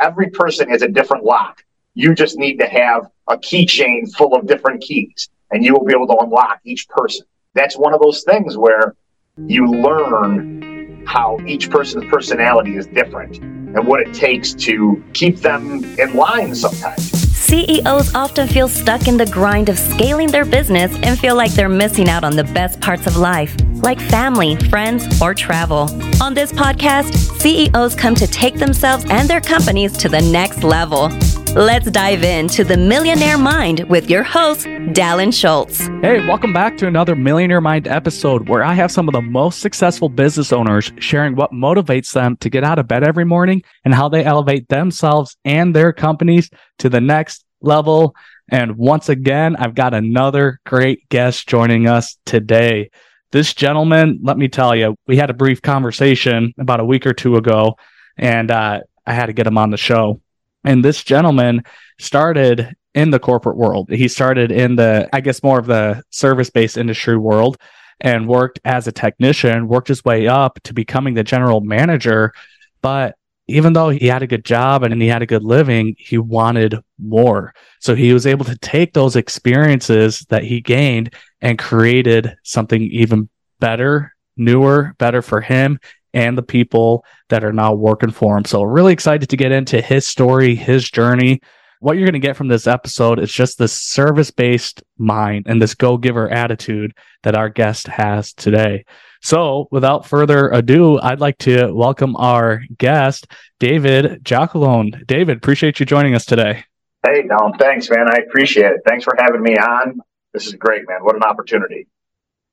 Every person is a different lock. You just need to have a keychain full of different keys and you will be able to unlock each person. That's one of those things where you learn how each person's personality is different and what it takes to keep them in line sometimes. CEOs often feel stuck in the grind of scaling their business and feel like they're missing out on the best parts of life, like family, friends, or travel. On this podcast, CEOs come to take themselves and their companies to the next level. Let's dive into the Millionaire Mind with your host, Dallin Schultz. Hey, welcome back to another Millionaire Mind episode where I have some of the most successful business owners sharing what motivates them to get out of bed every morning and how they elevate themselves and their companies to the next level. And once again, I've got another great guest joining us today. This gentleman, let me tell you, we had a brief conversation about a week or two ago, and uh, I had to get him on the show and this gentleman started in the corporate world. He started in the, I guess, more of the service based industry world and worked as a technician, worked his way up to becoming the general manager. But even though he had a good job and he had a good living, he wanted more. So he was able to take those experiences that he gained and created something even better, newer, better for him and the people that are now working for him. So really excited to get into his story, his journey. What you're going to get from this episode is just this service based mind and this go giver attitude that our guest has today. So without further ado, I'd like to welcome our guest, David Giacalone. David, appreciate you joining us today. Hey, no, thanks, man. I appreciate it. Thanks for having me on. This is great, man. What an opportunity.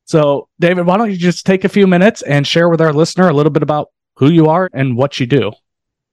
So, David, why don't you just take a few minutes and share with our listener a little bit about who you are and what you do?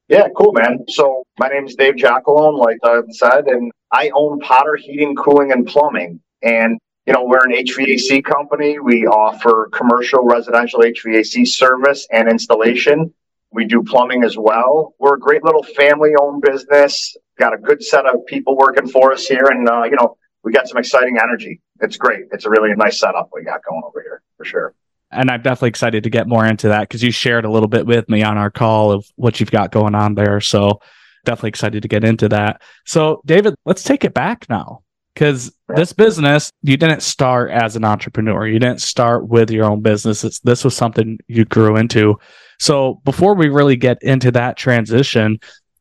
Yeah, cool, man. So, my name is Dave Giacalone, like I said, and I own Potter Heating, Cooling, and Plumbing. And, you know, we're an HVAC company. We offer commercial residential HVAC service and installation. We do plumbing as well. We're a great little family owned business. Got a good set of people working for us here. And, uh, you know, we got some exciting energy. It's great. It's a really nice setup we got going over here for sure. And I'm definitely excited to get more into that because you shared a little bit with me on our call of what you've got going on there. So definitely excited to get into that. So David, let's take it back now because yeah. this business, you didn't start as an entrepreneur. You didn't start with your own business. It's, this was something you grew into. So before we really get into that transition,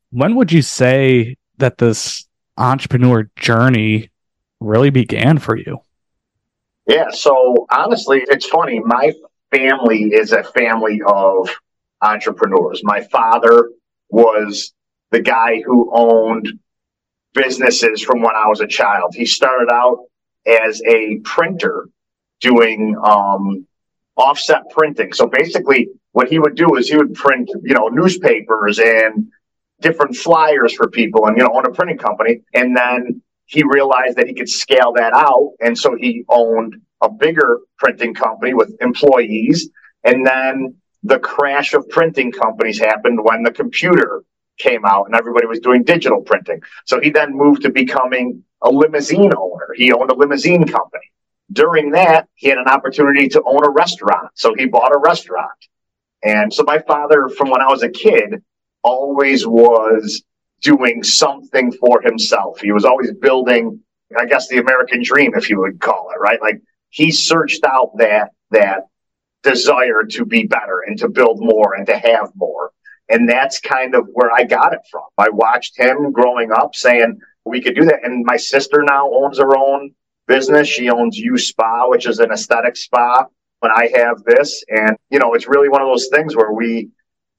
when would you say that this entrepreneur journey really began for you? Yeah, so honestly, it's funny. My family is a family of entrepreneurs. My father was the guy who owned businesses from when I was a child. He started out as a printer doing um, offset printing. So basically, what he would do is he would print, you know, newspapers and different flyers for people and, you know, own a printing company. And then he realized that he could scale that out. And so he owned a bigger printing company with employees. And then the crash of printing companies happened when the computer came out and everybody was doing digital printing. So he then moved to becoming a limousine owner. He owned a limousine company. During that, he had an opportunity to own a restaurant. So he bought a restaurant. And so my father, from when I was a kid, always was doing something for himself. He was always building, I guess, the American dream, if you would call it, right? Like he searched out that, that desire to be better and to build more and to have more. And that's kind of where I got it from. I watched him growing up saying we could do that. And my sister now owns her own business. She owns U Spa, which is an aesthetic spa. When I have this, and you know, it's really one of those things where we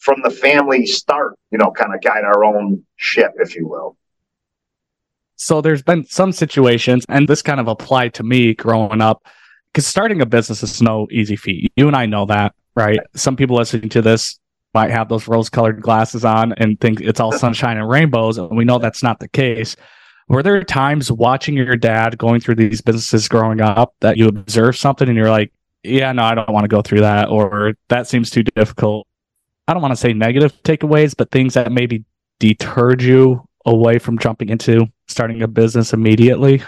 from the family start, you know, kind of guide our own ship, if you will. So there's been some situations, and this kind of applied to me growing up, because starting a business is no easy feat. You and I know that, right? Some people listening to this might have those rose colored glasses on and think it's all sunshine and rainbows. And we know that's not the case. Were there times watching your dad going through these businesses growing up that you observed something and you're like, yeah, no, I don't want to go through that, or that seems too difficult? I don't want to say negative takeaways, but things that maybe deterred you away from jumping into starting a business immediately?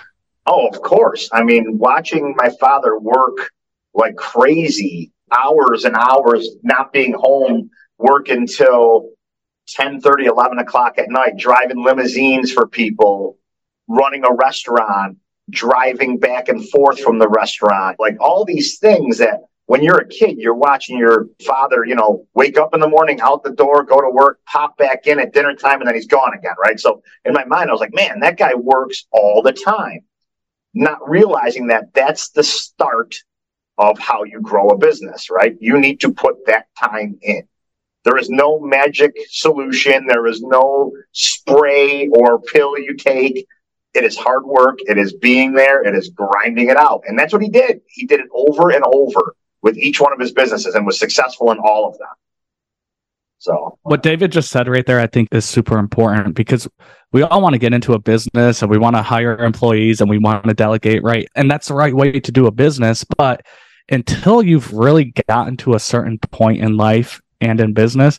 Oh, of course. I mean, watching my father work like crazy, hours and hours, not being home, work until 10 30 11 o'clock at night driving limousines for people running a restaurant driving back and forth from the restaurant like all these things that when you're a kid you're watching your father you know wake up in the morning out the door go to work pop back in at dinner time and then he's gone again right so in my mind i was like man that guy works all the time not realizing that that's the start of how you grow a business right you need to put that time in there is no magic solution. There is no spray or pill you take. It is hard work. It is being there. It is grinding it out. And that's what he did. He did it over and over with each one of his businesses and was successful in all of them. So, what David just said right there, I think is super important because we all want to get into a business and we want to hire employees and we want to delegate, right? And that's the right way to do a business. But until you've really gotten to a certain point in life and in business,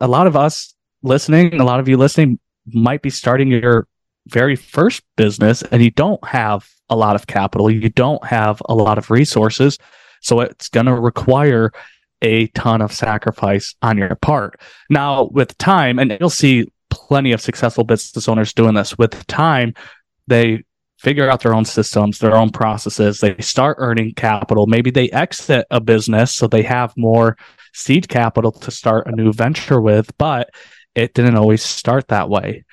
a lot of us listening, a lot of you listening might be starting your very first business and you don't have a lot of capital, you don't have a lot of resources. So it's going to require a ton of sacrifice on your part. Now, with time, and you'll see plenty of successful business owners doing this with time, they figure out their own systems, their own processes. They start earning capital. Maybe they exit a business so they have more seed capital to start a new venture with, but it didn't always start that way.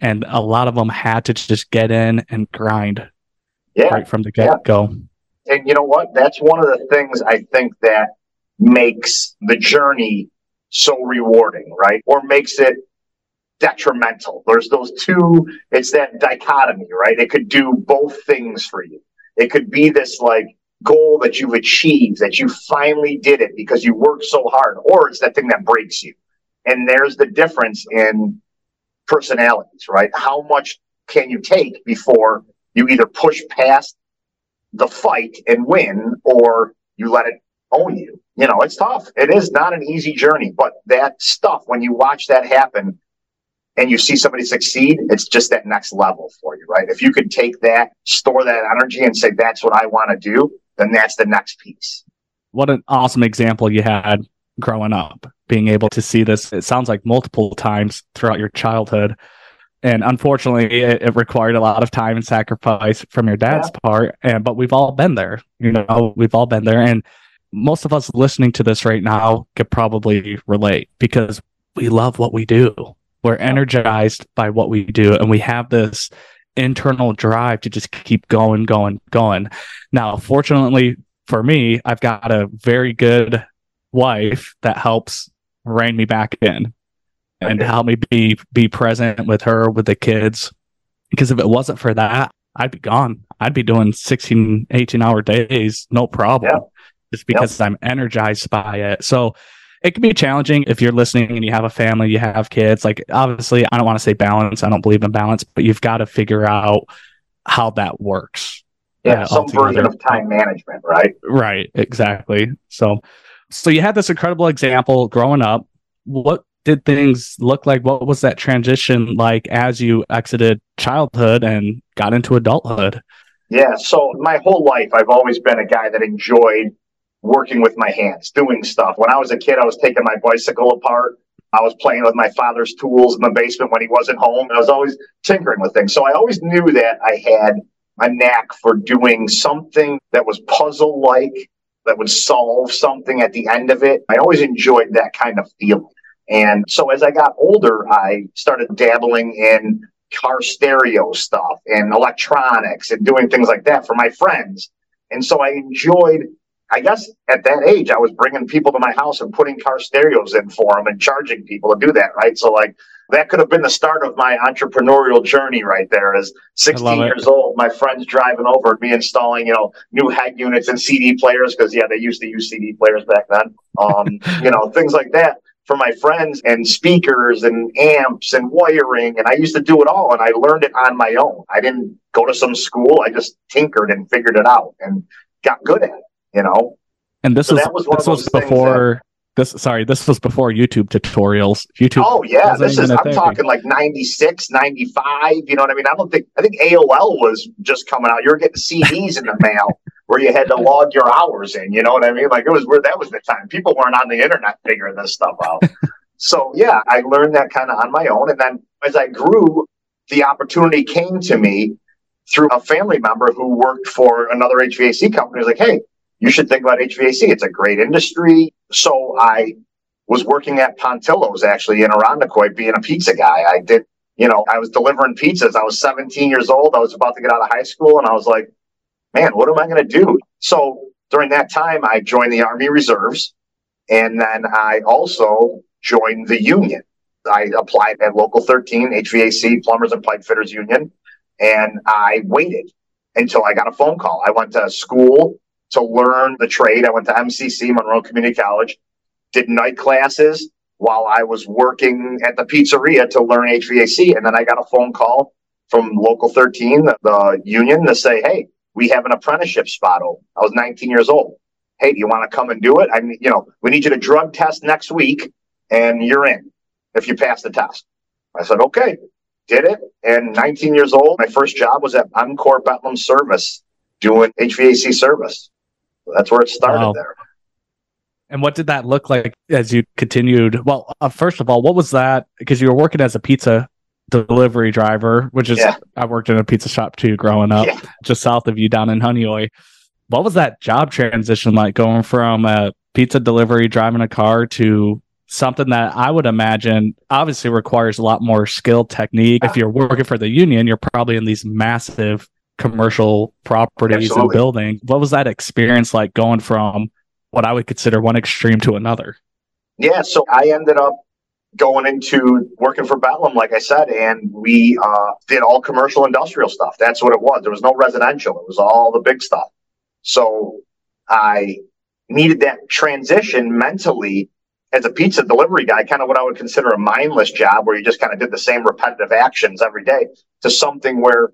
And a lot of them had to just get in and grind yeah. right from the get go. Yeah. And you know what? That's one of the things I think that makes the journey so rewarding, right? Or makes it detrimental. There's those two, it's that dichotomy, right? It could do both things for you. It could be this like goal that you've achieved, that you finally did it because you worked so hard, or it's that thing that breaks you. And there's the difference in personalities, right? How much can you take before you either push past the fight and win, or you let it own you? You know, it's tough. It is not an easy journey, but that stuff, when you watch that happen, and you see somebody succeed, it's just that next level for you, right? If you could take that, store that energy and say, that's what I want to do, then that's the next piece. What an awesome example you had growing up, being able to see this. It sounds like multiple times throughout your childhood. And unfortunately, it, it required a lot of time and sacrifice from your dad's yeah. part. And but we've all been there, you know, we've all been there. And most of us listening to this right now could probably relate because we love what we do. We're energized by what we do, and we have this internal drive to just keep going, going, going. Now, fortunately for me, I've got a very good wife that helps rein me back in and help me be be present with her with the kids because if it wasn't for that i'd be gone i'd be doing 16 18 hour days no problem yeah. just because i'm energized by it so it can be challenging if you're listening and you have a family, you have kids. Like, obviously, I don't want to say balance. I don't believe in balance, but you've got to figure out how that works. Yeah, some altogether. version of time management, right? Right, exactly. So, so you had this incredible example growing up. What did things look like? What was that transition like as you exited childhood and got into adulthood? Yeah, so my whole life, I've always been a guy that enjoyed working with my hands, doing stuff. When I was a kid, I was taking my bicycle apart. I was playing with my father's tools in the basement when he wasn't home. I was always tinkering with things. So I always knew that I had a knack for doing something that was puzzle like, that would solve something at the end of it. I always enjoyed that kind of feeling. And so as I got older, I started dabbling in car stereo stuff and electronics and doing things like that for my friends. And so I enjoyed I guess at that age, I was bringing people to my house and putting car stereos in for them and charging people to do that, right? So, like, that could have been the start of my entrepreneurial journey right there. As 16 years old, my friends driving over and me installing, you know, new head units and CD players because, yeah, they used to use CD players back then. Um, you know, things like that for my friends and speakers and amps and wiring. And I used to do it all and I learned it on my own. I didn't go to some school. I just tinkered and figured it out and got good at it you know. And this so was, was this was before this. Sorry, this was before YouTube tutorials. YouTube. Oh yeah, this is. I'm thing. talking like 96, 95. You know what I mean? I don't think. I think AOL was just coming out. You were getting CDs in the mail where you had to log your hours in. You know what I mean? Like it was where that was the time. People weren't on the internet figuring this stuff out. So yeah, I learned that kind of on my own. And then as I grew, the opportunity came to me through a family member who worked for another HVAC company. He was like, Hey, you should think about HVAC. It's a great industry. So I was working at Pontillo's actually in Irondequoit being a pizza guy. I did, you know, I was delivering pizzas. I was 17 years old. I was about to get out of high school and I was like, man, what am I going to do? So during that time, I joined the Army Reserves and then I also joined the union. I applied at Local 13, HVAC, Plumbers and Pipe Fitters Union, and I waited until I got a phone call. I went to school to learn the trade. I went to MCC, Monroe Community College, did night classes while I was working at the pizzeria to learn HVAC. And then I got a phone call from Local 13, the, union, to say, hey, we have an apprenticeship spot open. I was 19 years old. Hey, do you want to come and do it? I mean, you know, we need you to drug test next week and you're in if you pass the test. I said, okay, did it. And 19 years old, my first job was at Encore Bethlehem Service doing HVAC service. That's where it started wow. there. And what did that look like as you continued? Well, uh, first of all, what was that? Because you were working as a pizza delivery driver, which is, yeah. I worked in a pizza shop too growing up, yeah. just south of you down in Honeoye. What was that job transition like going from a pizza delivery, driving a car to something that I would imagine obviously requires a lot more skill technique. If you're working for the union, you're probably in these massive commercial properties Absolutely. and buildings. What was that experience like going from what I would consider one extreme to another? Yeah, so I ended up going into working for Bethlehem, like I said, and we uh, did all commercial industrial stuff. That's what it was. There was no residential. It was all the big stuff. So I needed that transition mentally as a pizza delivery guy, kind of what I would consider a mindless job where you just kind of did the same repetitive actions every day to something where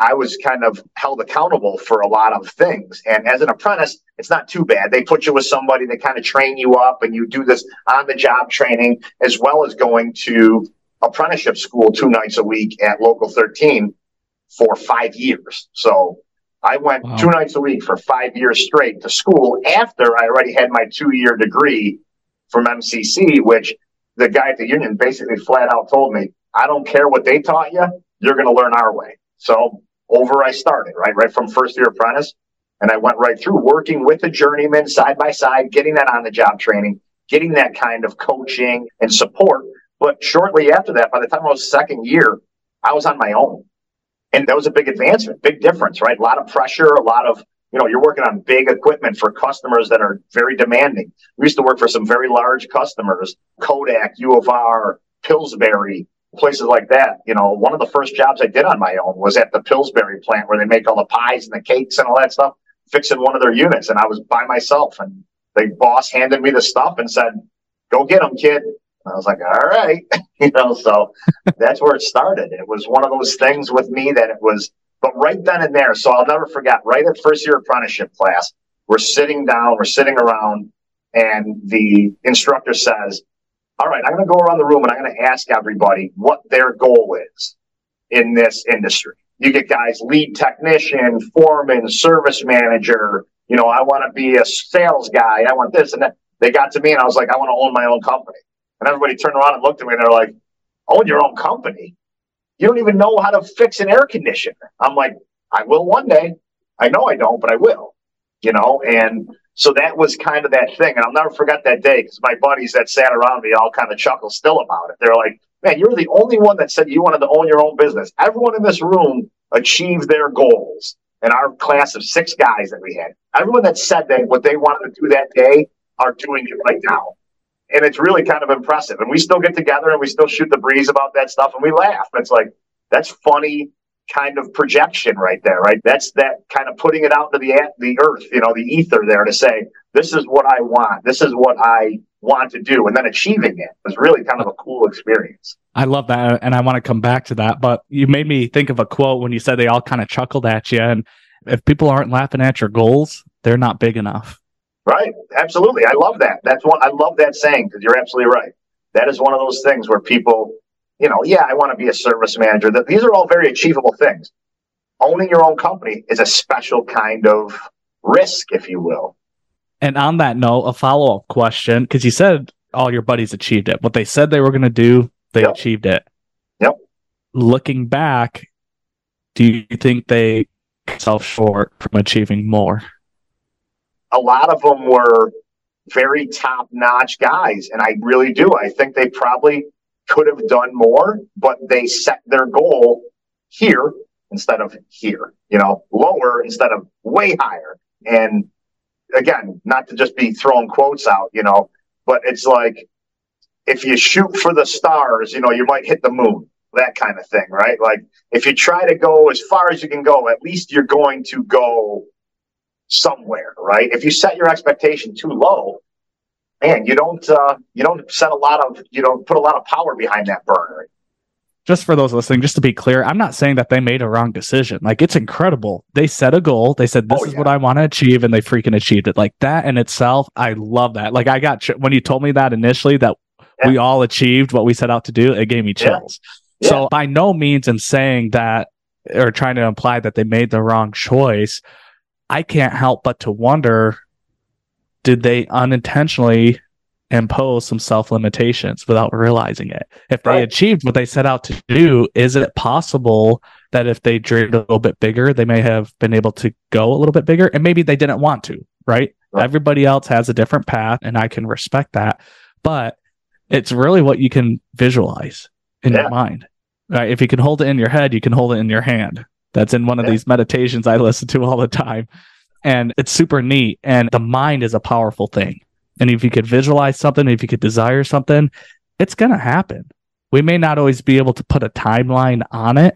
I was kind of held accountable for a lot of things. And as an apprentice, it's not too bad. They put you with somebody they kind of train you up and you do this on the job training as well as going to apprenticeship school two nights a week at local 13 for five years. So I went wow. two nights a week for five years straight to school after I already had my two year degree from MCC, which the guy at the union basically flat out told me, I don't care what they taught you, you're going to learn our way. So over I started, right? Right from first year apprentice. And I went right through working with the journeyman side by side, getting that on the job training, getting that kind of coaching and support. But shortly after that, by the time I was second year, I was on my own. And that was a big advancement, big difference, right? A lot of pressure, a lot of you know, you're working on big equipment for customers that are very demanding. We used to work for some very large customers, Kodak, U of R, Pillsbury, places like that. You know, one of the first jobs I did on my own was at the Pillsbury plant where they make all the pies and the cakes and all that stuff, fixing one of their units. And I was by myself and the boss handed me the stuff and said, go get them, kid. And I was like, all right. you know, so that's where it started. It was one of those things with me that it was but right then and there, so I'll never forget, right at first year apprenticeship class, we're sitting down, we're sitting around, and the instructor says, All right, I'm going to go around the room and I'm going to ask everybody what their goal is in this industry. You get guys, lead technician, foreman, service manager. You know, I want to be a sales guy. I want this and that. They got to me and I was like, I want to own my own company. And everybody turned around and looked at me and they're like, own your own company? You don't even know how to fix an air conditioner. I'm like, I will one day. I know I don't, but I will, you know, and so that was kind of that thing. And I'll never forget that day because my buddies that sat around me all kind of chuckle still about it. They're like, man, you're the only one that said you wanted to own your own business. Everyone in this room achieved their goals in our class of six guys that we had. Everyone that said that what they wanted to do that day are doing it right now and it's really kind of impressive. And we still get together and we still shoot the breeze about that stuff and we laugh. It's like that's funny kind of projection right there, right? That's that kind of putting it out to the the earth, you know, the ether there to say this is what I want, this is what I want to do, and then achieving it was really kind of a cool experience. I love that, uh, and I want to come back to that. But you made me think of a quote when you said they all kind of chuckled at you, and if people aren't laughing at your goals, they're not big enough. Right. Absolutely. I love that. That's one. I love that saying because you're absolutely right. That is one of those things where people, you know, yeah, I want to be a service manager. These are all very achievable things. Owning your own company is a special kind of risk, if you will. And on that note, a follow up question because you said all your buddies achieved it. What they said they were going to do, they yep. achieved it. Yep. Looking back, do you think they fell short from achieving more? A lot of them were very top notch guys. And I really do. I think they probably could have done more, but they set their goal here instead of here, you know, lower instead of way higher. And again, not to just be throwing quotes out, you know, but it's like if you shoot for the stars, you know, you might hit the moon, that kind of thing, right? Like if you try to go as far as you can go, at least you're going to go somewhere, right? If you set your expectation too low, man, you don't uh, you don't set a lot of you don't put a lot of power behind that burner. Just for those listening, just to be clear, I'm not saying that they made a wrong decision. Like it's incredible. They set a goal. They said this oh, is what I want to achieve, and they freaking achieved it. Like that in itself, I love that. Like I got when you told me that initially that yeah. we all achieved what we set out to do, it gave me chills. Yeah. So by no means in saying that or trying to imply that they made the wrong choice, I can't help but to wonder did they unintentionally impose some self limitations without realizing it? If they right. achieved what they set out to do, is it possible that if they dreamed a little bit bigger, they may have been able to go a little bit bigger and maybe they didn't want to, right? right. Everybody else has a different path and I can respect that. But it's really what you can visualize in yeah. your mind. Right? If you can hold it in your head, you can hold it in your hand. That's in one of yeah. these meditations I listen to all the time and it's super neat. And the mind is a powerful thing. And if you could visualize something, if you could desire something, it's going to happen. We may not always be able to put a timeline on it,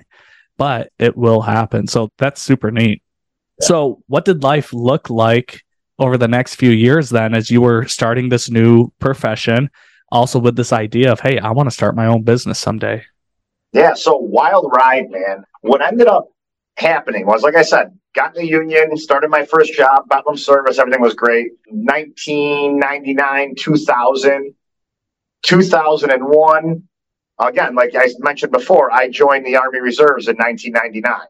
but it will happen. So that's super neat. Yeah. So, what did life look like over the next few years then as you were starting this new profession? Also, with this idea of, hey, I want to start my own business someday. Yeah. So, wild ride, man. What ended up happening was, like I said, got in the union, started my first job, Bethlehem service, everything was great. 1999, 2000, 2001. Again, like I mentioned before, I joined the Army Reserves in 1999.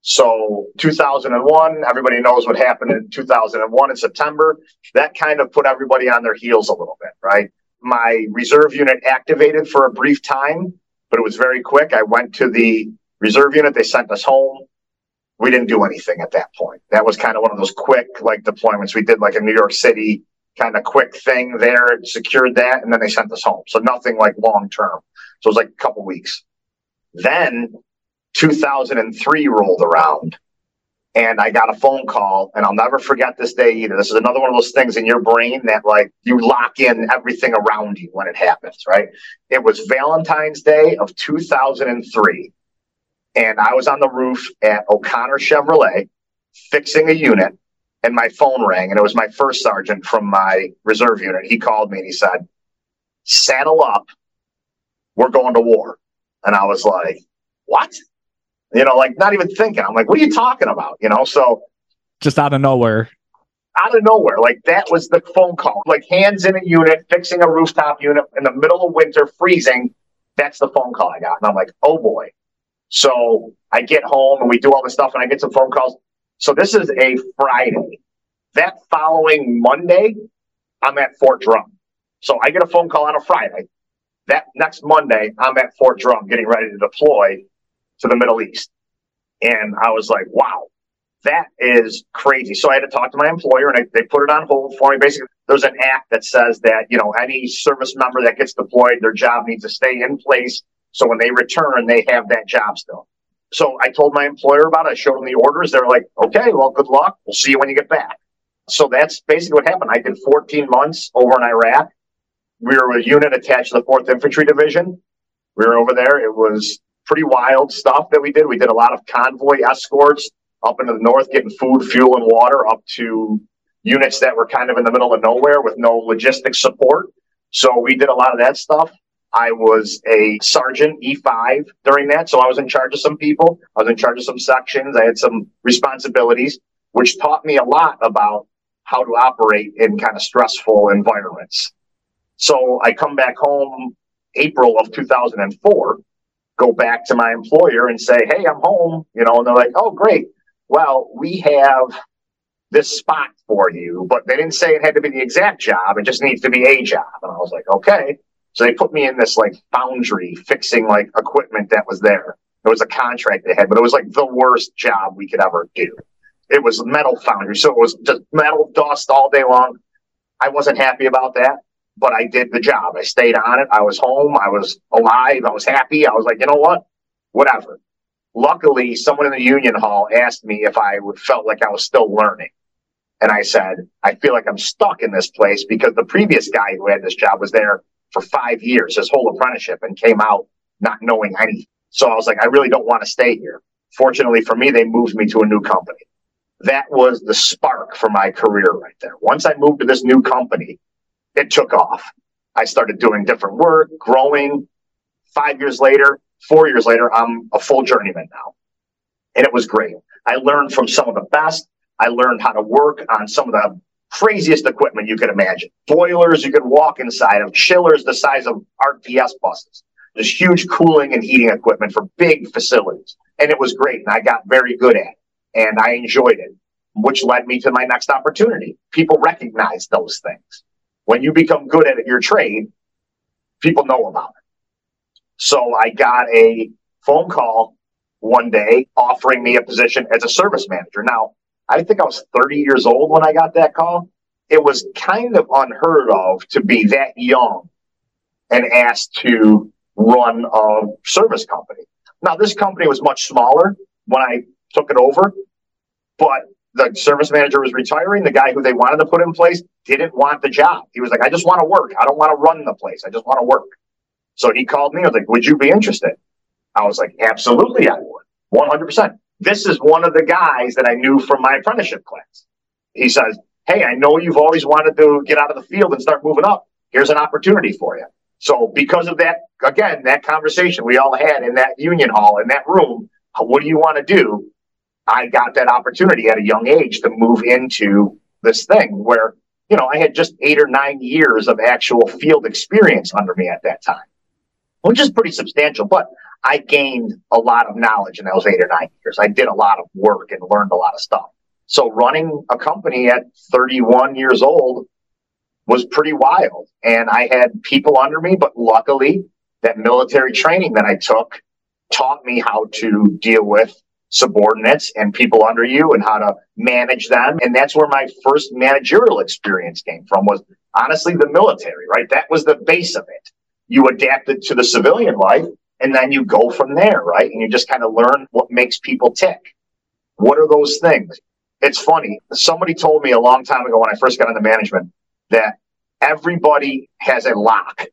So 2001, everybody knows what happened in 2001 in September. That kind of put everybody on their heels a little bit, right? My reserve unit activated for a brief time, but it was very quick. I went to the reserve unit. They sent us home we didn't do anything at that point. That was kind of one of those quick like deployments we did like in New York City, kind of quick thing there, secured that, and then they sent us home. So nothing like long term. So it was like a couple weeks. Then 2003 rolled around and I got a phone call and I'll never forget this day either. This is another one of those things in your brain that like you lock in everything around you when it happens, right? It was Valentine's Day of 2003 and I was on the roof at O'Connor Chevrolet fixing a unit, and my phone rang, and it was my first sergeant from my reserve unit. He called me and he said, "Saddle up, we're going to war." And I was like, "What?" You know, like not even thinking. I'm like, "What are you talking about?" You know, so just out of nowhere. Out of nowhere, like that was the phone call. Like hands in a unit, fixing a rooftop unit in the middle of winter, freezing. That's the phone call I got, and I'm like, "Oh boy." So I get home and we do all this stuff and I get some phone calls. So this is a Friday. That following Monday, I'm at Fort Drum. So I get a phone call on a Friday. That next Monday, I'm at Fort Drum getting ready to deploy to the Middle East. And I was like, wow, that is crazy. So I had to talk to my employer and I, they put it on hold for me. Basically, there's an act that says that, you know, any service member that gets deployed, their job needs to stay in place so when they return, they have that job still. So I told my employer about it. I showed them the orders. They're like, okay, well, good luck. We'll see you when you get back. So that's basically what happened. I did 14 months over in Iraq. We were a unit attached to the 4th Infantry Division. We were over there. It was pretty wild stuff that we did. We did a lot of convoy escorts up into the north, getting food, fuel, and water up to units that were kind of in the middle of nowhere with no logistics support. So we did a lot of that stuff. I was a sergeant E5 during that. So I was in charge of some people. I was in charge of some sections. I had some responsibilities, which taught me a lot about how to operate in kind of stressful environments. So I come back home April of 2004, go back to my employer and say, Hey, I'm home, you know, and they're like, Oh, great. Well, we have this spot for you, but they didn't say it had to be the exact job. It just needs to be a job. And I was like, okay. So they put me in this like foundry fixing like equipment that was there. It was a contract they had, but it was like the worst job we could ever do. It was metal foundry. So it was just metal dust all day long. I wasn't happy about that, but I did the job. I stayed on it. I was home. I was alive. I was happy. I was like, you know what? Whatever. Luckily, someone in the union hall asked me if I felt like I was still learning. And I said, I feel like I'm stuck in this place because the previous guy who had this job was there for five years, his whole apprenticeship, and came out not knowing anything. So I was like, I really don't want to stay here. Fortunately for me, they moved me to a new company. That was the spark for my career right there. Once I moved to this new company, it took off. I started doing different work, growing. Five years later, four years later, I'm a full journeyman now. And it was great. I learned from some of the best. I learned how to work on some of the craziest equipment you could imagine. Boilers you could walk inside of, chillers the size of RTS buses. There's huge cooling and heating equipment for big facilities. And it was great. And I got very good at it and I enjoyed it, which led me to my next opportunity. People recognize those things. When you become good at your trade, people know about it. So I got a phone call one day offering me a position as a service manager. Now, I think I was 30 years old when I got that call. It was kind of unheard of to be that young and asked to run a service company. Now, this company was much smaller when I took it over, but the service manager was retiring. The guy who they wanted to put in place didn't want the job. He was like, I just want to work. I don't want to run the place. I just want to work. So he called me. I was like, would you be interested? I was like, absolutely, I would. 100%. This is one of the guys that I knew from my apprenticeship class. He says, Hey, I know you've always wanted to get out of the field and start moving up. Here's an opportunity for you. So because of that, again, that conversation we all had in that union hall, in that room, uh, what do you want to do? I got that opportunity at a young age to move into this thing where, you know, I had just eight or nine years of actual field experience under me at that time, which is pretty substantial, but I gained a lot of knowledge in those eight or nine years. I did a lot of work and learned a lot of stuff. So running a company at 31 years old was pretty wild. And I had people under me, but luckily that military training that I took taught me how to deal with subordinates and people under you and how to manage them. And that's where my first managerial experience came from was honestly the military, right? That was the base of it. You adapt it to the civilian life and then you go from there, right? And you just kind of learn what makes people tick. What are those things? It's funny. Somebody told me a long time ago when I first got into management that everybody has a lock.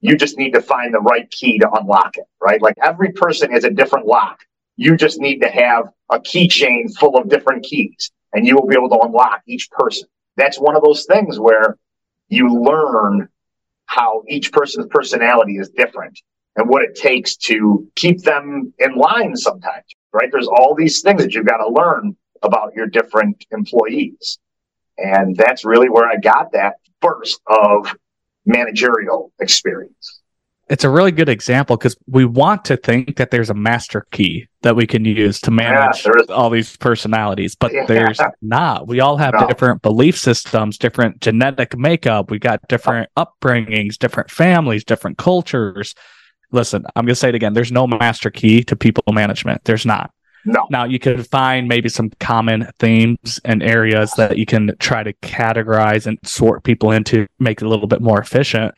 You just need to find the right key to unlock it, right? Like every person has a different lock. You just need to have a keychain full of different keys and you will be able to unlock each person. That's one of those things where you learn how each person's personality is different and what it takes to keep them in line sometimes, right? There's all these things that you've got to learn about your different employees. And that's really where I got that burst of managerial experience. It's a really good example because we want to think that there's a master key that we can use to manage yeah, all these personalities, but yeah. there's not. We all have no. different belief systems, different genetic makeup. We got different upbringings, different families, different cultures. Listen, I'm going to say it again. There's no master key to people management. There's not. No. Now you could find maybe some common themes and areas that you can try to categorize and sort people into, make it a little bit more efficient.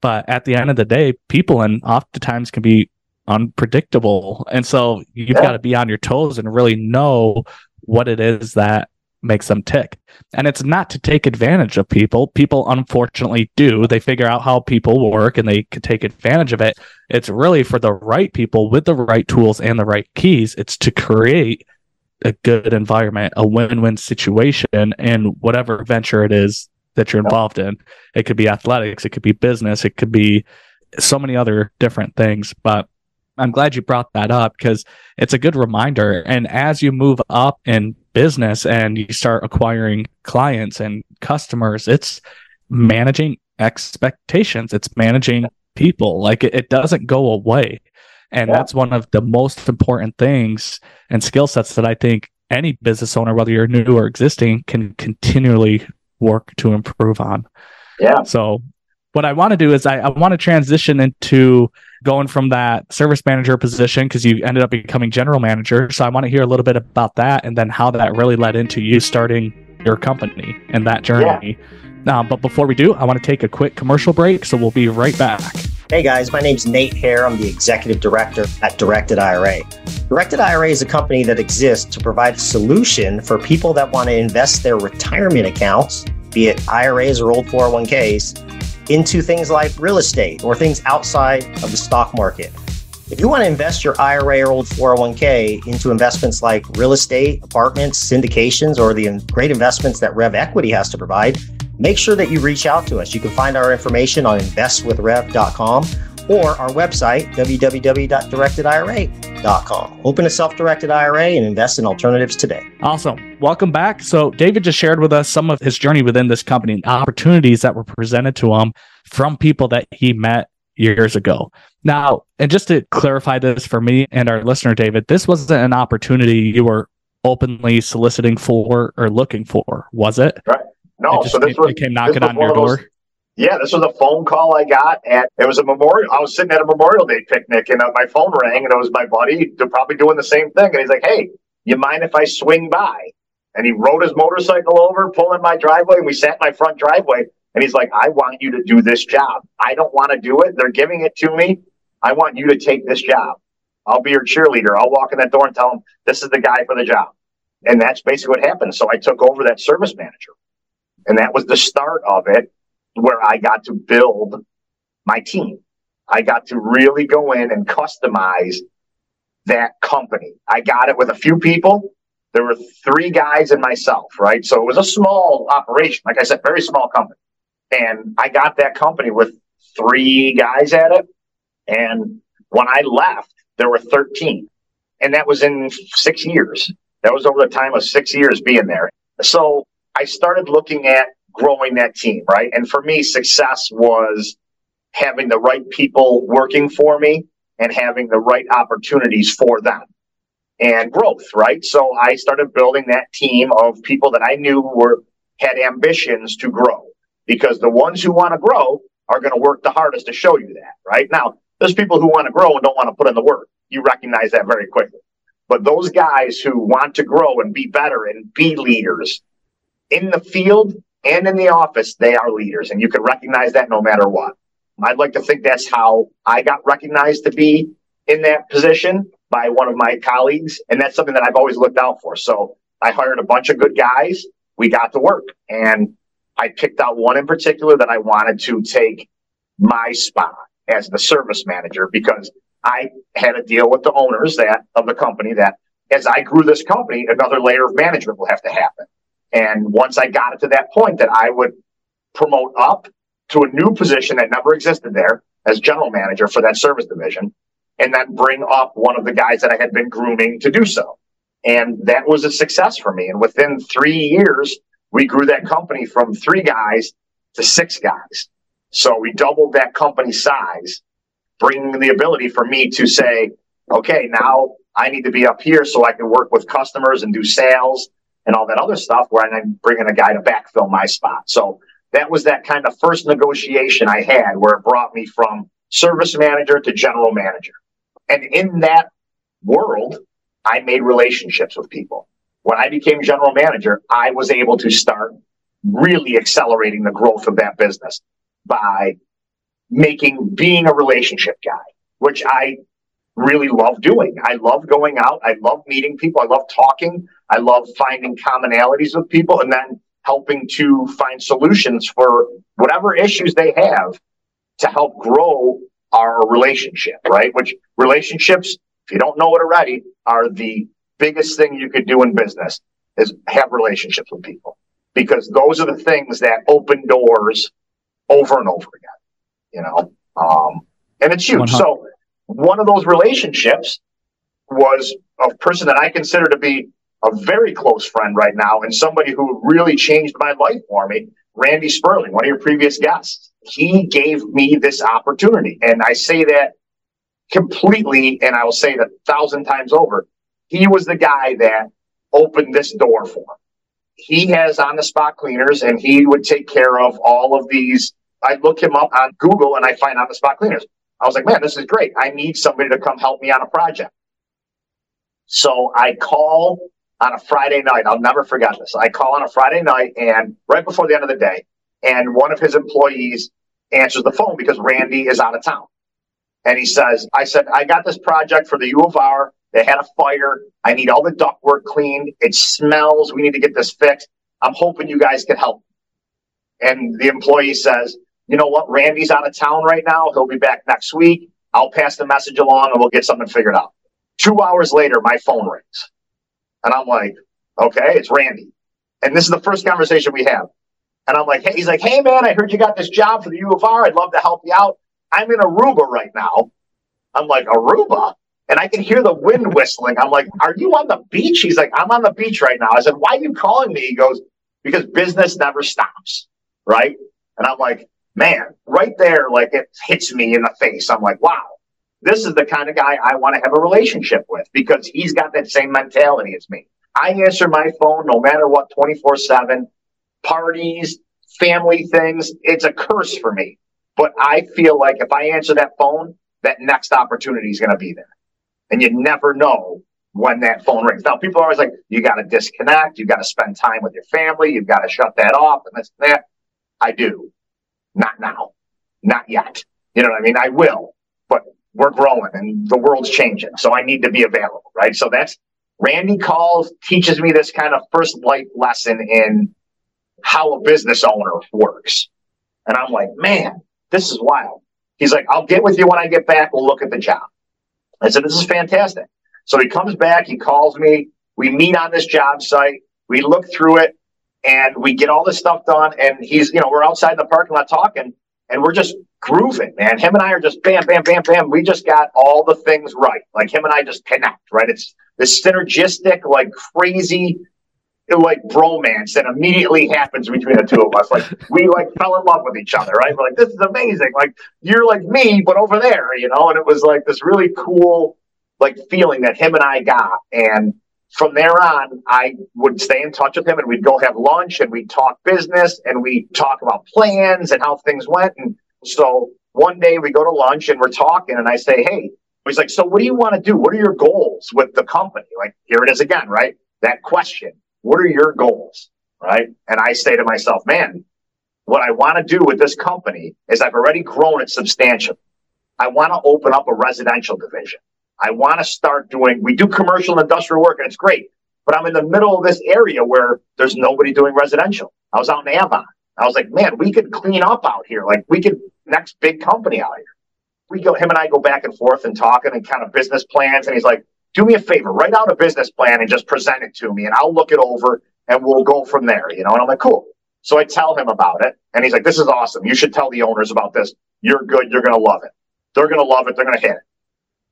But at the end of the day, people and oftentimes can be unpredictable. And so you've yeah. got to be on your toes and really know what it is that makes them tick. And it's not to take advantage of people. People unfortunately do. They figure out how people work and they can take advantage of it. It's really for the right people with the right tools and the right keys. It's to create a good environment, a win-win situation in whatever venture it is that you're involved in. It could be athletics, it could be business, it could be so many other different things, but I'm glad you brought that up because it's a good reminder. And as you move up in business and you start acquiring clients and customers, it's managing expectations, it's managing people. Like it, it doesn't go away. And yeah. that's one of the most important things and skill sets that I think any business owner, whether you're new or existing, can continually work to improve on. Yeah. So what I want to do is I, I want to transition into going from that service manager position because you ended up becoming general manager. So I want to hear a little bit about that and then how that really led into you starting your company and that journey. Yeah. but before we do, I want to take a quick commercial break. So we'll be right back. Hey guys, my name is Nate Hare. I'm the executive director at Directed IRA. Directed IRA is a company that exists to provide a solution for people that want to invest their retirement accounts, be it IRAs or old 401ks, into things like real estate or things outside of the stock market. If you want to invest your IRA or old 401k into investments like real estate, apartments, syndications, or the great investments that Rev Equity has to provide, make sure that you reach out to us. You can find our information on investwithrev.com or our website, www.directedira.com. Open a self directed IRA and invest in alternatives today. Awesome. Welcome back. So, David just shared with us some of his journey within this company and opportunities that were presented to him from people that he met years ago. Now, and just to clarify this for me and our listener, David, this wasn't an opportunity you were openly soliciting for or looking for, was it? Right. No, just, so this was, came knocking on your door. Those, yeah, this was a phone call I got, and it was a memorial. I was sitting at a Memorial Day picnic, and uh, my phone rang, and it was my buddy. They're probably doing the same thing, and he's like, "Hey, you mind if I swing by?" And he rode his motorcycle over, pulling my driveway, and we sat in my front driveway. And he's like, "I want you to do this job. I don't want to do it. They're giving it to me. I want you to take this job. I'll be your cheerleader. I'll walk in that door and tell them this is the guy for the job." And that's basically what happened. So I took over that service manager, and that was the start of it where I got to build my team. I got to really go in and customize that company. I got it with a few people. There were three guys and myself, right? So it was a small operation. Like I said, very small company. And I got that company with three guys at it. And when I left, there were 13. And that was in six years. That was over the time of six years being there. So I started looking at growing that team, right? And for me, success was having the right people working for me and having the right opportunities for them and growth, right? So I started building that team of people that I knew were had ambitions to grow because the ones who want to grow are going to work the hardest to show you that, right? Now, there's people who want to grow and don't want to put in the work. You recognize that very quickly. But those guys who want to grow and be better and be leaders in the field, and in the office, they are leaders, and you can recognize that no matter what. I'd like to think that's how I got recognized to be in that position by one of my colleagues, and that's something that I've always looked out for. So I hired a bunch of good guys. We got to work, and I picked out one in particular that I wanted to take my spot as the service manager because I had a deal with the owners that of the company that as I grew this company, another layer of management will have to happen. And once I got it to that point that I would promote up to a new position that never existed there as general manager for that service division, and then bring up one of the guys that I had been grooming to do so. And that was a success for me. And within three years, we grew that company from three guys to six guys. So we doubled that company size, bringing the ability for me to say, okay, now I need to be up here so I can work with customers and do sales and all that other stuff where I'm bringing a guy to backfill my spot. So that was that kind of first negotiation I had where it brought me from service manager to general manager. And in that world, I made relationships with people. When I became general manager, I was able to start really accelerating the growth of that business by making, being a relationship guy, which I really love doing. I love going out. I love meeting people. I love talking. I love finding commonalities with people and then helping to find solutions for whatever issues they have to help grow our relationship, right? Which relationships, if you don't know it already, are the biggest thing you could do in business is have relationships with people because those are the things that open doors over and over again, you know? Um, and it's huge. 100. So one of those relationships was a person that I consider to be a very close friend right now and somebody who really changed my life for me, Randy Spurling, one of your previous guests. He gave me this opportunity. And I say that completely, and I will say it a thousand times over. He was the guy that opened this door for Me. He has on the spot cleaners and he would take care of all of these. I look him up on Google and I find on the spot cleaners. I was like, man, this is great. I need somebody to come help me on a project. So I call on a Friday night. I'll never forget this. I call on a Friday night and right before the end of the day, and one of his employees answers the phone because Randy is out of town. And he says, I said, I got this project for the U of R. They had a fire. I need all the ductwork cleaned. It smells. We need to get this fixed. I'm hoping you guys can help. And the employee says, you know what? Randy's out of town right now. He'll be back next week. I'll pass the message along and we'll get something figured out. Two hours later, my phone rings. And I'm like, okay, it's Randy. And this is the first conversation we have. And I'm like, hey, he's like, hey man, I heard you got this job for the U of R. I'd love to help you out. I'm in Aruba right now. I'm like, Aruba? And I can hear the wind whistling. I'm like, are you on the beach? He's like, I'm on the beach right now. I said, why are you calling me? He goes, because business never stops. Right. And I'm like, man, right there, like it hits me in the face. I'm like, wow, this is the kind of guy I want to have a relationship with because he's got that same mentality as me. I answer my phone no matter what, 24 seven, parties, family things. It's a curse for me. But I feel like if I answer that phone, that next opportunity is going to be there. And you never know when that phone rings. Now, people are always like, you got to disconnect. You got to spend time with your family. You've got to shut that off and this and that. I do. Not now. Not yet. You know what I mean? I will, we're growing and the world's changing. So I need to be available, right? So that's Randy calls, teaches me this kind of first life lesson in how a business owner works. And I'm like, man, this is wild. He's like, I'll get with you when I get back. We'll look at the job. I said, this is fantastic. So he comes back, he calls me, we meet on this job site, we look through it, and we get all this stuff done. And he's, you know, we're outside in the parking lot talking, and we're just grooving, man. Him and I are just bam, bam, bam, bam. We just got all the things right. Like him and I just connect, right? It's this synergistic, like crazy like bromance that immediately happens between the two of us. Like we like fell in love with each other, right? We're like, this is amazing. Like you're like me, but over there, you know. And it was like this really cool, like feeling that him and I got. And from there on, I would stay in touch with him, and we'd go have lunch, and we'd talk business, and we talk about plans and how things went. And so one day we go to lunch, and we're talking, and I say, hey. He's like, so what do you want to do? What are your goals with the company? Like, here it is again, right? That question what are your goals? Right. And I say to myself, man, what I want to do with this company is I've already grown it substantially. I want to open up a residential division. I want to start doing, we do commercial and industrial work and it's great, but I'm in the middle of this area where there's nobody doing residential. I was out in Avon. I was like, man, we could clean up out here. Like we could, next big company out here. We go, him and I go back and forth and talking and kind of business plans. And he's like, do me a favor, write out a business plan and just present it to me and I'll look it over and we'll go from there, you know? And I'm like, cool. So I tell him about it and he's like, this is awesome. You should tell the owners about this. You're good. You're going to love it. They're going to love it. They're going to hit it.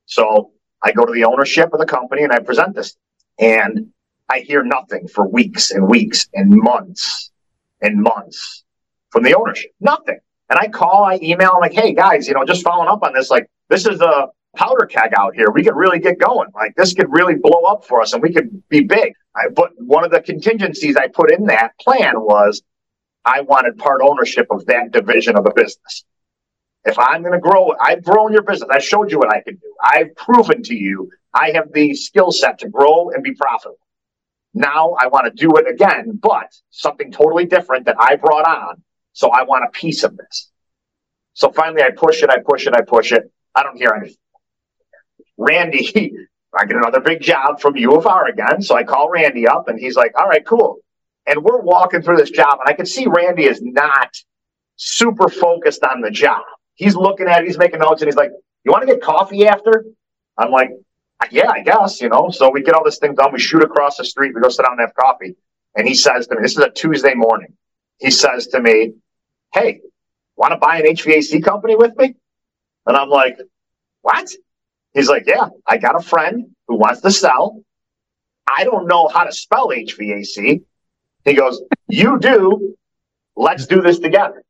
So I go to the ownership of the company and I present this and I hear nothing for weeks and weeks and months and months from the ownership. Nothing. And I call, I email, I'm like, hey guys, you know, just following up on this, like, this is a powder keg out here. We could really get going. Like this could really blow up for us and we could be big. I put one of the contingencies I put in that plan was I wanted part ownership of that division of the business. If I'm going to grow, I've grown your business. I showed you what I can do. I've proven to you I have the skill set to grow and be profitable. Now I want to do it again, but something totally different that I brought on. So I want a piece of this. So finally I push it, I push it, I push it. I don't hear anything. Randy, I get another big job from U of R again. So I call Randy up and he's like, all right, cool. And we're walking through this job and I can see Randy is not super focused on the job. He's looking at it, he's making notes and he's like, you want to get coffee after? I'm like, yeah, I guess, you know. So we get all this thing done. We shoot across the street. We go sit down and have coffee. And he says to me, this is a Tuesday morning. He says to me, Hey, want to buy an HVAC company with me? And I'm like, what? He's like, yeah, I got a friend who wants to sell. I don't know how to spell HVAC. He goes, you do. Let's do this together.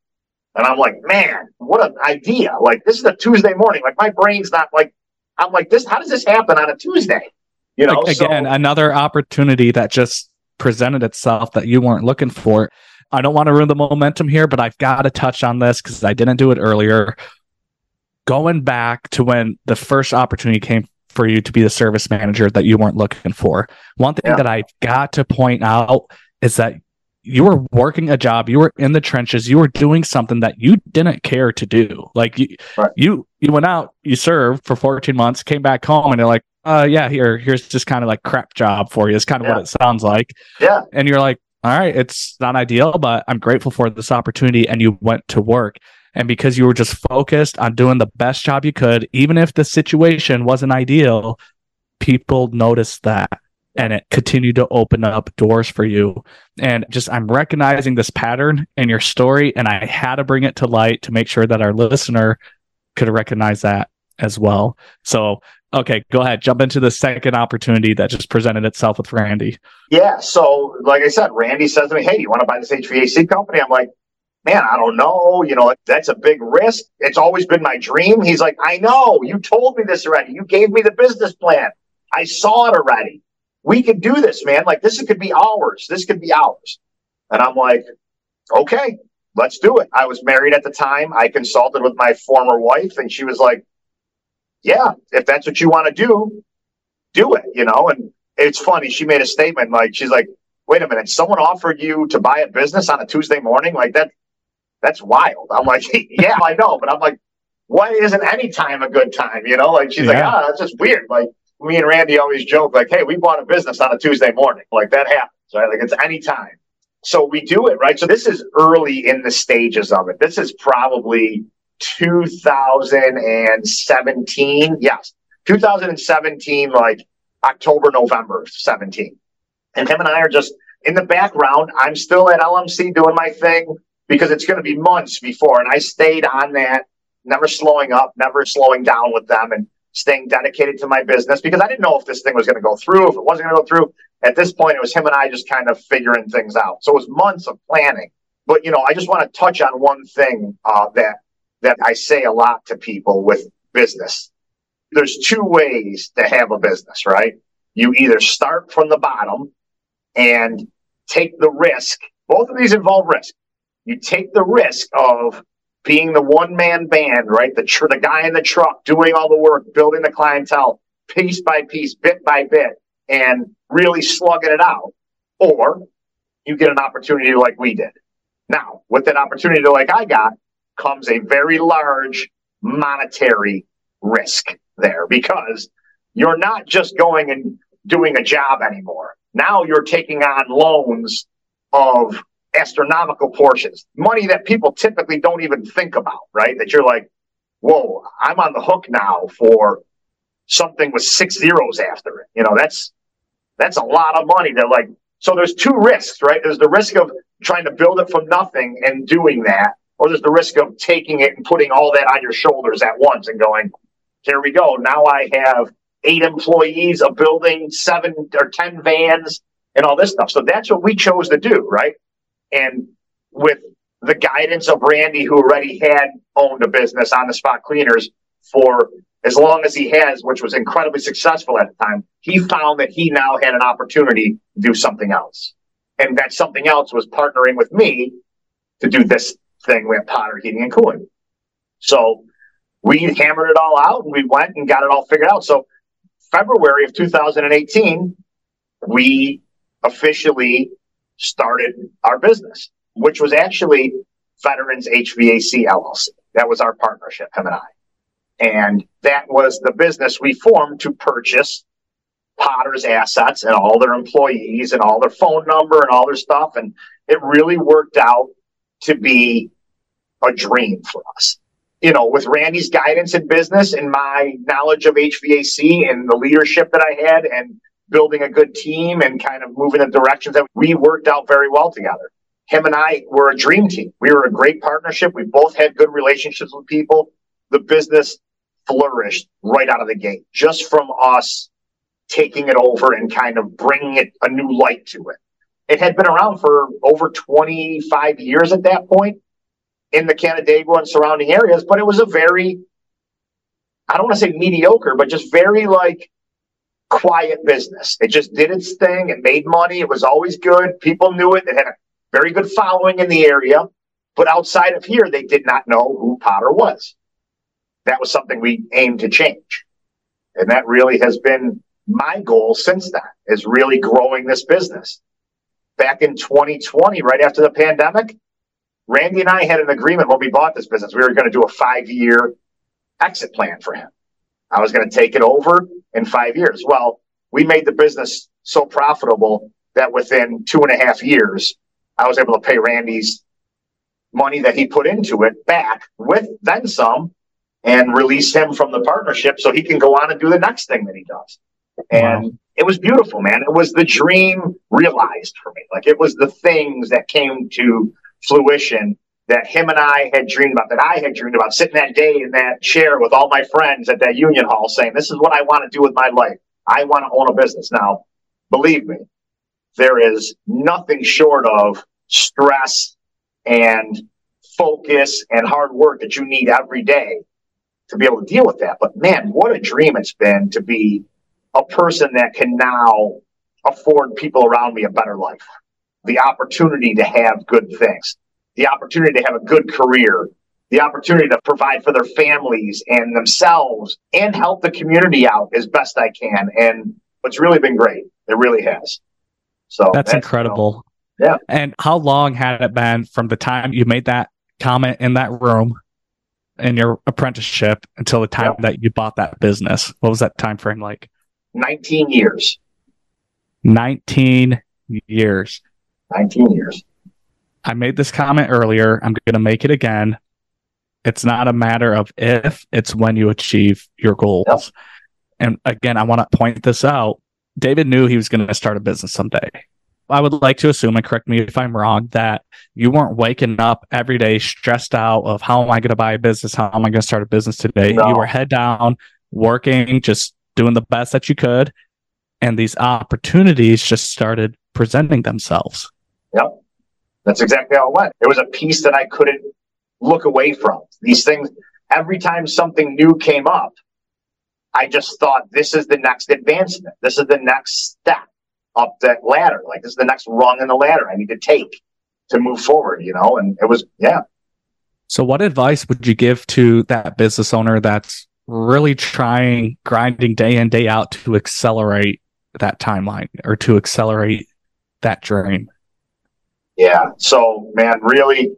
And I'm like, man, what an idea. Like, this is a Tuesday morning. Like, my brain's not like, I'm like, this, how does this happen on a Tuesday? You know, again, so, another opportunity that just presented itself that you weren't looking for. I don't want to ruin the momentum here, but I've got to touch on this because I didn't do it earlier. Going back to when the first opportunity came for you to be the service manager that you weren't looking for, one thing yeah. that I've got to point out is that you were working a job, you were in the trenches, you were doing something that you didn't care to do. Like you, right. you, you went out, you served for 14 months, came back home, and they're like, uh, yeah, here, here's just kind of like crap job for you. It's kind of yeah. what it sounds like. Yeah. And you're like, all right, it's not ideal, but I'm grateful for this opportunity. And you went to work. And because you were just focused on doing the best job you could, even if the situation wasn't ideal, people noticed that and it continued to open up doors for you. And just I'm recognizing this pattern in your story, and I had to bring it to light to make sure that our listener could recognize that as well. So, okay, go ahead, jump into the second opportunity that just presented itself with Randy. Yeah. So, like I said, Randy says to me, Hey, you want to buy this HVAC company? I'm like, Man, I don't know. You know, that's a big risk. It's always been my dream. He's like, I know. You told me this already. You gave me the business plan. I saw it already we could do this, man. Like this could be ours. This could be ours. And I'm like, okay, let's do it. I was married at the time. I consulted with my former wife and she was like, yeah, if that's what you want to do, do it, you know? And it's funny. She made a statement like, she's like, wait a minute, someone offered you to buy a business on a Tuesday morning? Like that, that's wild. I'm like, yeah, I know. But I'm like, why isn't any time a good time? You know, like she's yeah. like, ah, oh, that's just weird. Like, me and Randy always joke like, "Hey, we bought a business on a Tuesday morning. Like that happens, right? Like it's any time." So we do it, right? So this is early in the stages of it. This is probably 2017. Yes, 2017, like October, November 17. And him and I are just in the background. I'm still at LMC doing my thing because it's going to be months before. And I stayed on that, never slowing up, never slowing down with them. And staying dedicated to my business because I didn't know if this thing was going to go through, if it wasn't going to go through. At this point, it was him and I just kind of figuring things out. So it was months of planning. But you know, I just want to touch on one thing uh, that that I say a lot to people with business. There's two ways to have a business, right? You either start from the bottom and take the risk. Both of these involve risk. You take the risk of being the one man band, right? The tr- the guy in the truck doing all the work, building the clientele piece by piece, bit by bit, and really slugging it out. Or you get an opportunity like we did. Now, with that opportunity like I got comes a very large monetary risk there because you're not just going and doing a job anymore. Now you're taking on loans of astronomical portions, money that people typically don't even think about, right? That you're like, whoa, I'm on the hook now for something with six zeros after it. You know, that's that's a lot of money that like so there's two risks, right? There's the risk of trying to build it from nothing and doing that, or there's the risk of taking it and putting all that on your shoulders at once and going, here we go. Now I have eight employees, a building, seven or ten vans, and all this stuff. So that's what we chose to do, right? And with the guidance of Randy, who already had owned a business on the spot cleaners for as long as he has, which was incredibly successful at the time, he found that he now had an opportunity to do something else. And that something else was partnering with me to do this thing with Potter Heating and Cooling. So we hammered it all out and we went and got it all figured out. So February of 2018, we officially started our business, which was actually Veterans HVAC LLC. That was our partnership, him and I. And that was the business we formed to purchase Potter's assets and all their employees and all their phone number and all their stuff. And it really worked out to be a dream for us. You know, with Randy's guidance in business and my knowledge of HVAC and the leadership that I had and building a good team and kind of moving in directions that we worked out very well together. Him and I were a dream team. We were a great partnership. We both had good relationships with people. The business flourished right out of the gate just from us taking it over and kind of bringing it a new light to it. It had been around for over 25 years at that point in the Canandaigua and surrounding areas, but it was a very, I don't want to say mediocre, but just very like quiet business. It just did its thing. It made money. It was always good. People knew it. It had a very good following in the area. But outside of here, they did not know who Potter was. That was something we aimed to change. And that really has been my goal since then is really growing this business. Back in 2020, right after the pandemic, Randy and I had an agreement when we bought this business. We were going to do a five year exit plan for him. I was going to take it over in five years. Well, we made the business so profitable that within two and a half years, I was able to pay Randy's money that he put into it back with then some and release him from the partnership so he can go on and do the next thing that he does. And wow. it was beautiful, man. It was the dream realized for me. Like it was the things that came to fruition that him and I had dreamed about, that I had dreamed about, sitting that day in that chair with all my friends at that union hall saying, This is what I want to do with my life. I want to own a business. Now, believe me, there is nothing short of stress and focus and hard work that you need every day to be able to deal with that. But man, what a dream it's been to be a person that can now afford people around me a better life, the opportunity to have good things, the opportunity to have a good career, the opportunity to provide for their families and themselves and help the community out as best I can. And it's really been great. It really has. So that's, that's incredible. You know, yeah. And how long had it been from the time you made that comment in that room in your apprenticeship until the time that you bought that business? What was that time frame like? 19 years. 19 years. 19 years. I made this comment earlier. I'm going to make it again. It's not a matter of if, it's when you achieve your goals. Yep. And again, I want to point this out. David knew he was going to start a business someday. I would like to assume, and correct me if I'm wrong, that you weren't waking up every day stressed out of how am I going to buy a business? How am I going to start a business today? No. You were head down, working, just doing the best that you could. And these opportunities just started presenting themselves. Yep. That's exactly how it went. It was a piece that I couldn't look away from. These things, every time something new came up, I just thought this is the next advancement. This is the next step up that ladder. Like this is the next rung in the ladder I need to take to move forward, you know? And it was, yeah. So what advice would you give to that business owner that's really trying, grinding day in, day out to accelerate that timeline or to accelerate that dream? Yeah. So, man, really,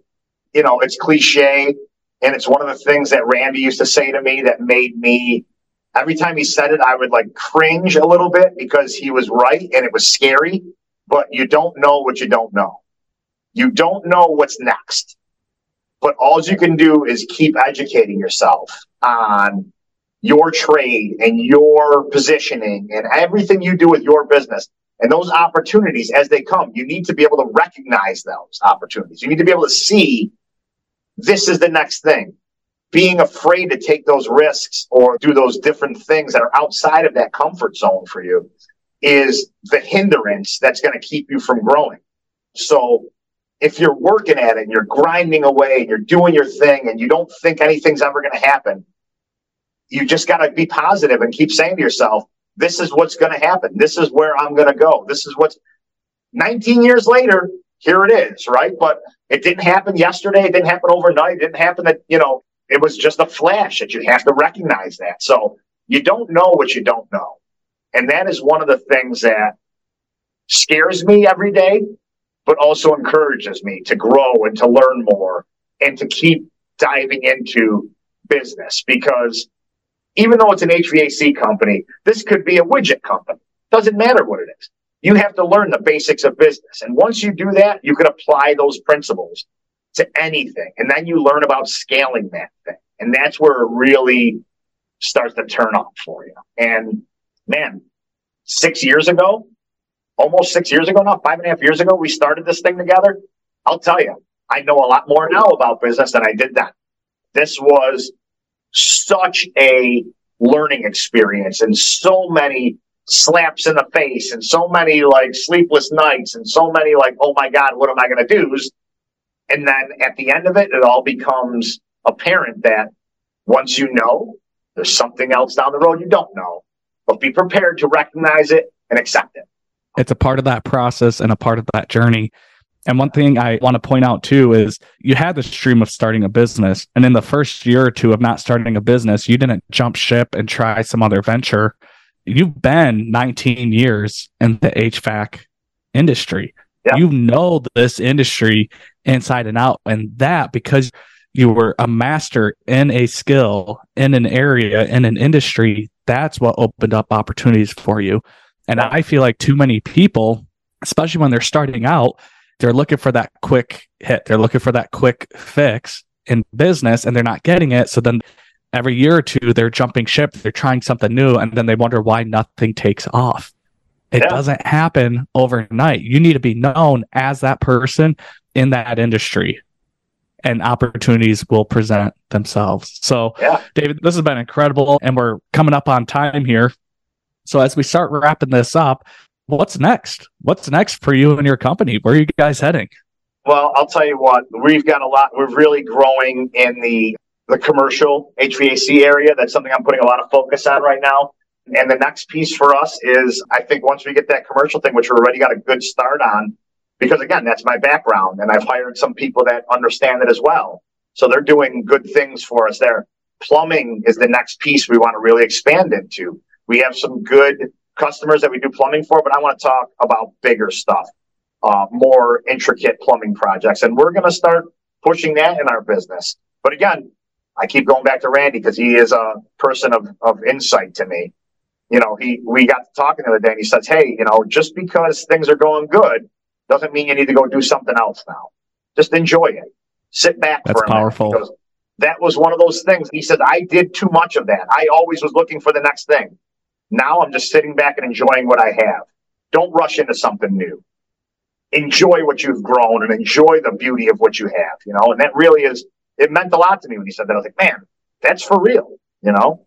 you know, it's cliche. And it's one of the things that Randy used to say to me that made me, every time he said it, I would like cringe a little bit because he was right and it was scary. But you don't know what you don't know. You don't know what's next. But all you can do is keep educating yourself on your trade and your positioning and everything you do with your business and those opportunities as they come, you need to be able to recognize those opportunities. You need to be able to see this is the next thing. Being afraid to take those risks or do those different things that are outside of that comfort zone for you is the hindrance that's going to keep you from growing. So if you're working at it and you're grinding away and you're doing your thing and you don't think anything's ever going to happen, you just got to be positive and keep saying to yourself, this is what's going to happen. This is where I'm going to go. This is what's 19 years later. Here it is, right? But it didn't happen yesterday. It didn't happen overnight. It didn't happen that, you know, it was just a flash that you have to recognize that. So you don't know what you don't know. And that is one of the things that scares me every day, but also encourages me to grow and to learn more and to keep diving into business because even though it's an HVAC company, this could be a widget company. Doesn't matter what it is. You have to learn the basics of business. And once you do that, you can apply those principles to anything. And then you learn about scaling that thing. And that's where it really starts to turn off for you. And man, six years ago, almost six years ago now, five and a half years ago, we started this thing together. I'll tell you, I know a lot more now about business than I did then. This was such a learning experience and so many slaps in the face and so many like sleepless nights and so many like, oh my God, what am I going to do? And then at the end of it, it all becomes apparent that once you know, there's something else down the road you don't know. but be prepared to recognize it and accept it. It's a part of that process and a part of that journey. And one thing I want to point out too is you had this dream of starting a business. And in the first year or two of not starting a business, you didn't jump ship and try some other venture. You've been 19 years in the HVAC industry. Yeah. You know this industry inside and out. And that because you were a master in a skill in an area in an industry, that's what opened up opportunities for you. And I feel like too many people, especially when they're starting out, they're looking for that quick hit. They're looking for that quick fix in business and they're not getting it. So then every year or two, they're jumping ship, they're trying something new, and then they wonder why nothing takes off. It yeah. doesn't happen overnight. You need to be known as that person in that industry and opportunities will present themselves. So, yeah. David, this has been incredible and we're coming up on time here. So, as we start wrapping this up, what's next? What's next for you and your company? Where are you guys heading? Well, I'll tell you what, we've got a lot. We're really growing in the the commercial HVAC area. That's something I'm putting a lot of focus on right now. And the next piece for us is, I think once we get that commercial thing, which we already got a good start on, because again, that's my background, and I've hired some people that understand it as well. So they're doing good things for us there. Plumbing is the next piece we want to really expand into. We have some good customers that we do plumbing for, but I want to talk about bigger stuff, uh, more intricate plumbing projects. And we're going to start pushing that in our business. But again, I keep going back to Randy because he is a person of, of insight to me. You know, he, we got to talking the other day and he says, Hey, you know, just because things are going good doesn't mean you need to go do something else now. Just enjoy it. Sit back That's for a powerful. minute. that was one of those things. He said, I did too much of that. I always was looking for the next thing. Now I'm just sitting back and enjoying what I have. Don't rush into something new. Enjoy what you've grown and enjoy the beauty of what you have, you know, and that really is, it meant a lot to me when he said that. I was like, man, that's for real, you know?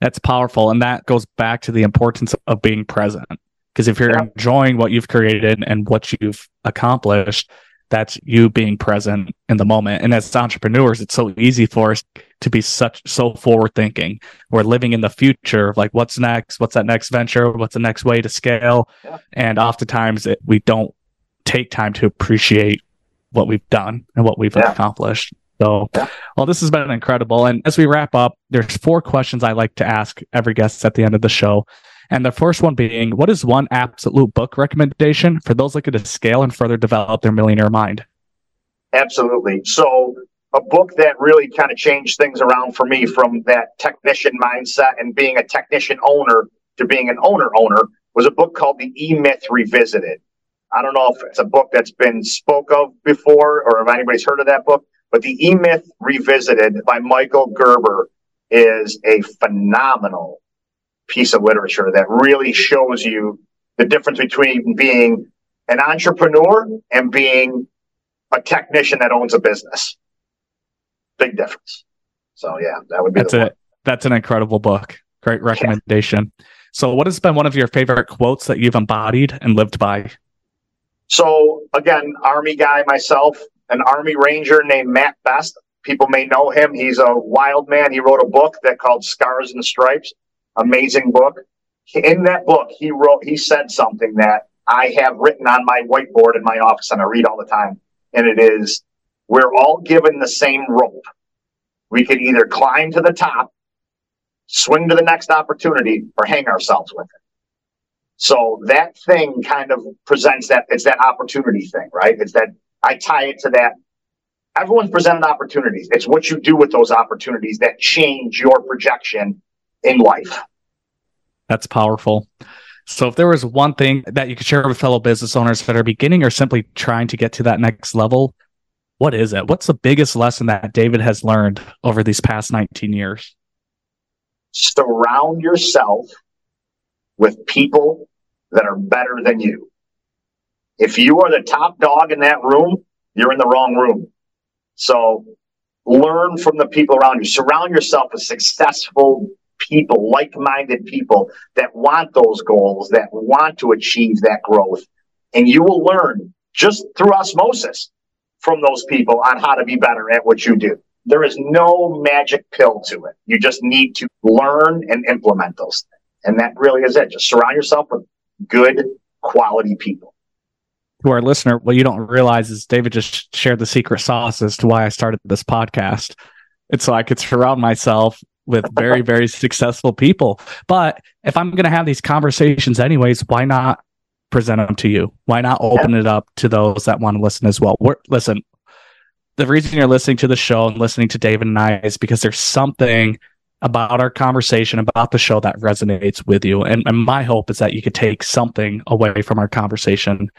That's powerful. And that goes back to the importance of being present. Because if you're yeah. enjoying what you've created and what you've accomplished, that's you being present in the moment. And as entrepreneurs, it's so easy for us to be such so forward thinking. We're living in the future, like what's next, what's that next venture, what's the next way to scale, yeah. and oftentimes it, we don't take time to appreciate what we've done and what we've yeah. accomplished. So, well, this has been incredible. And as we wrap up, there's four questions I like to ask every guest at the end of the show. And the first one being, what is one absolute book recommendation for those looking to scale and further develop their millionaire mind? Absolutely. So, a book that really kind of changed things around for me from that technician mindset and being a technician owner to being an owner owner was a book called The E Myth Revisited. I don't know if it's a book that's been spoke of before or if anybody's heard of that book, but The E Myth Revisited by Michael Gerber is a phenomenal piece of literature that really shows you the difference between being an entrepreneur and being a technician that owns a business. Big difference. So yeah, that would be that's it. That's an incredible book. Great recommendation. Yeah. So, what has been one of your favorite quotes that you've embodied and lived by? So, again, Army guy myself, an Army Ranger named Matt Best. People may know him. He's a wild man. He wrote a book that called Scars and Stripes amazing book. In that book, he wrote, he said something that I have written on my whiteboard in my office and I read all the time. And it is, we're all given the same rope. We can either climb to the top, swing to the next opportunity, or hang ourselves with it. So that thing kind of presents that, it's that opportunity thing, right? It's that I tie it to that. Everyone's presented opportunities. It's what you do with those opportunities that change your projection in life. That's powerful. So, if there was one thing that you could share with fellow business owners that are beginning or simply trying to get to that next level, what is it? What's the biggest lesson that David has learned over these past 19 years? Surround yourself with people that are better than you. If you are the top dog in that room, you're in the wrong room. So learn from the people around you. Surround yourself with successful people, like minded people that want those goals, that want to achieve that growth. And you will learn just through osmosis from those people on how to be better at what you do. There is no magic pill to it. You just need to learn and implement those things. And that really is it. Just surround yourself with good quality people. To our listener, what you don't realize is David just shared the secret sauce as to why I started this podcast. It's so I could surround myself with very, very successful people. But if I'm going to have these conversations anyways, why not present them to you? Why not open it up to those that want to listen as well? We're, listen, the reason you're listening to the show and listening to David and I is because there's something about our conversation about the show that resonates with you. And, and my hope is that you could take something away from our conversation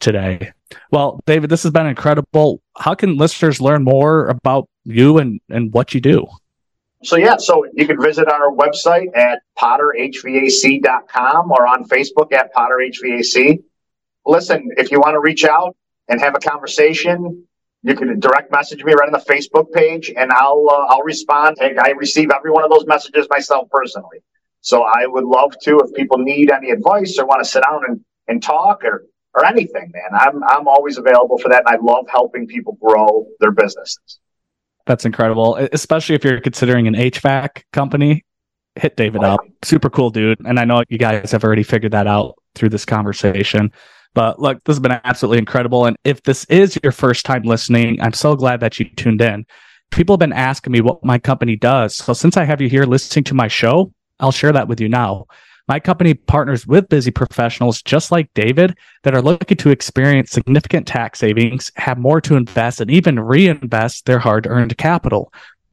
today. Well, David, this has been incredible. How can listeners learn more about you and, and what you do? So, yeah, so you can visit our website at potterhvac.com or on Facebook at potterhvac. Listen, if you want to reach out and have a conversation, you can direct message me right on the Facebook page, and I'll uh, I'll respond. I receive every one of those messages myself personally. So I would love to if people need any advice or want to sit down and, and talk or or anything, man. I'm I'm always available for that, and I love helping people grow their businesses. That's incredible, especially if you're considering an HVAC company. Hit David up. Super cool dude. And I know you guys have already figured that out through this conversation. But look, this has been absolutely incredible. And if this is your first time listening, I'm so glad that you tuned in. People have been asking me what my company does. So since I have you here listening to my show, I'll share that with you now. My company partners with busy professionals just like David that are looking to experience significant tax savings, have more to invest, and even reinvest their hard earned capital.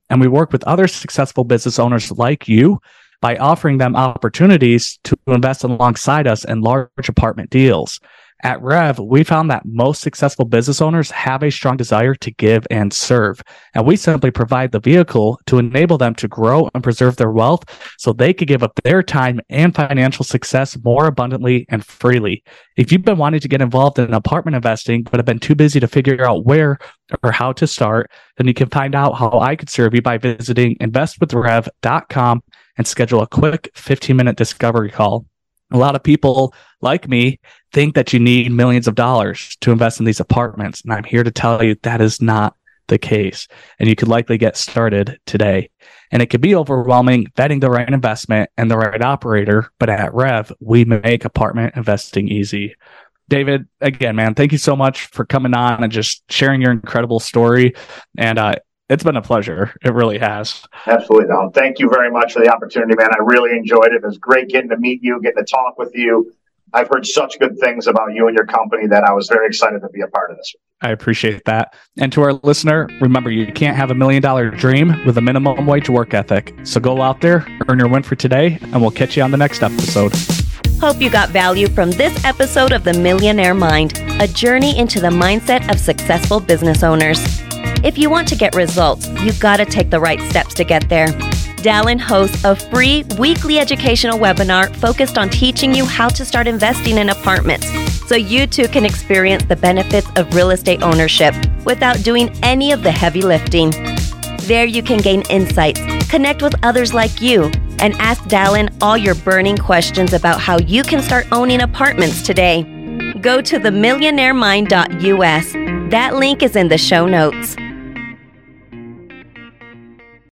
And we work with other successful business owners like you by offering them opportunities to invest alongside us in large apartment deals. At Rev, we found that most successful business owners have a strong desire to give and serve. And we simply provide the vehicle to enable them to grow and preserve their wealth so they could give up their time and financial success more abundantly and freely. If you've been wanting to get involved in apartment investing, but have been too busy to figure out where or how to start, then you can find out how I could serve you by visiting investwithrev.com and schedule a quick 15 minute discovery call. A lot of people like me think that you need millions of dollars to invest in these apartments. And I'm here to tell you that is not the case. And you could likely get started today. And it could be overwhelming vetting the right investment and the right operator. But at Rev, we make apartment investing easy. David, again, man, thank you so much for coming on and just sharing your incredible story. And uh, it's been a pleasure. It really has. Absolutely, Don. Thank you very much for the opportunity, man. I really enjoyed it. It was great getting to meet you, getting to talk with you. I've heard such good things about you and your company that I was very excited to be a part of this. I appreciate that. And to our listener, remember you can't have a million dollar dream with a minimum wage work ethic. So go out there, earn your win for today, and we'll catch you on the next episode. Hope you got value from this episode of The Millionaire Mind, a journey into the mindset of successful business owners. If you want to get results, you've got to take the right steps to get there. Dallin hosts a free weekly educational webinar focused on teaching you how to start investing in apartments so you too can experience the benefits of real estate ownership without doing any of the heavy lifting. There you can gain insights, connect with others like you, and ask Dallin all your burning questions about how you can start owning apartments today. Go to themillionairemind.us. That link is in the show notes.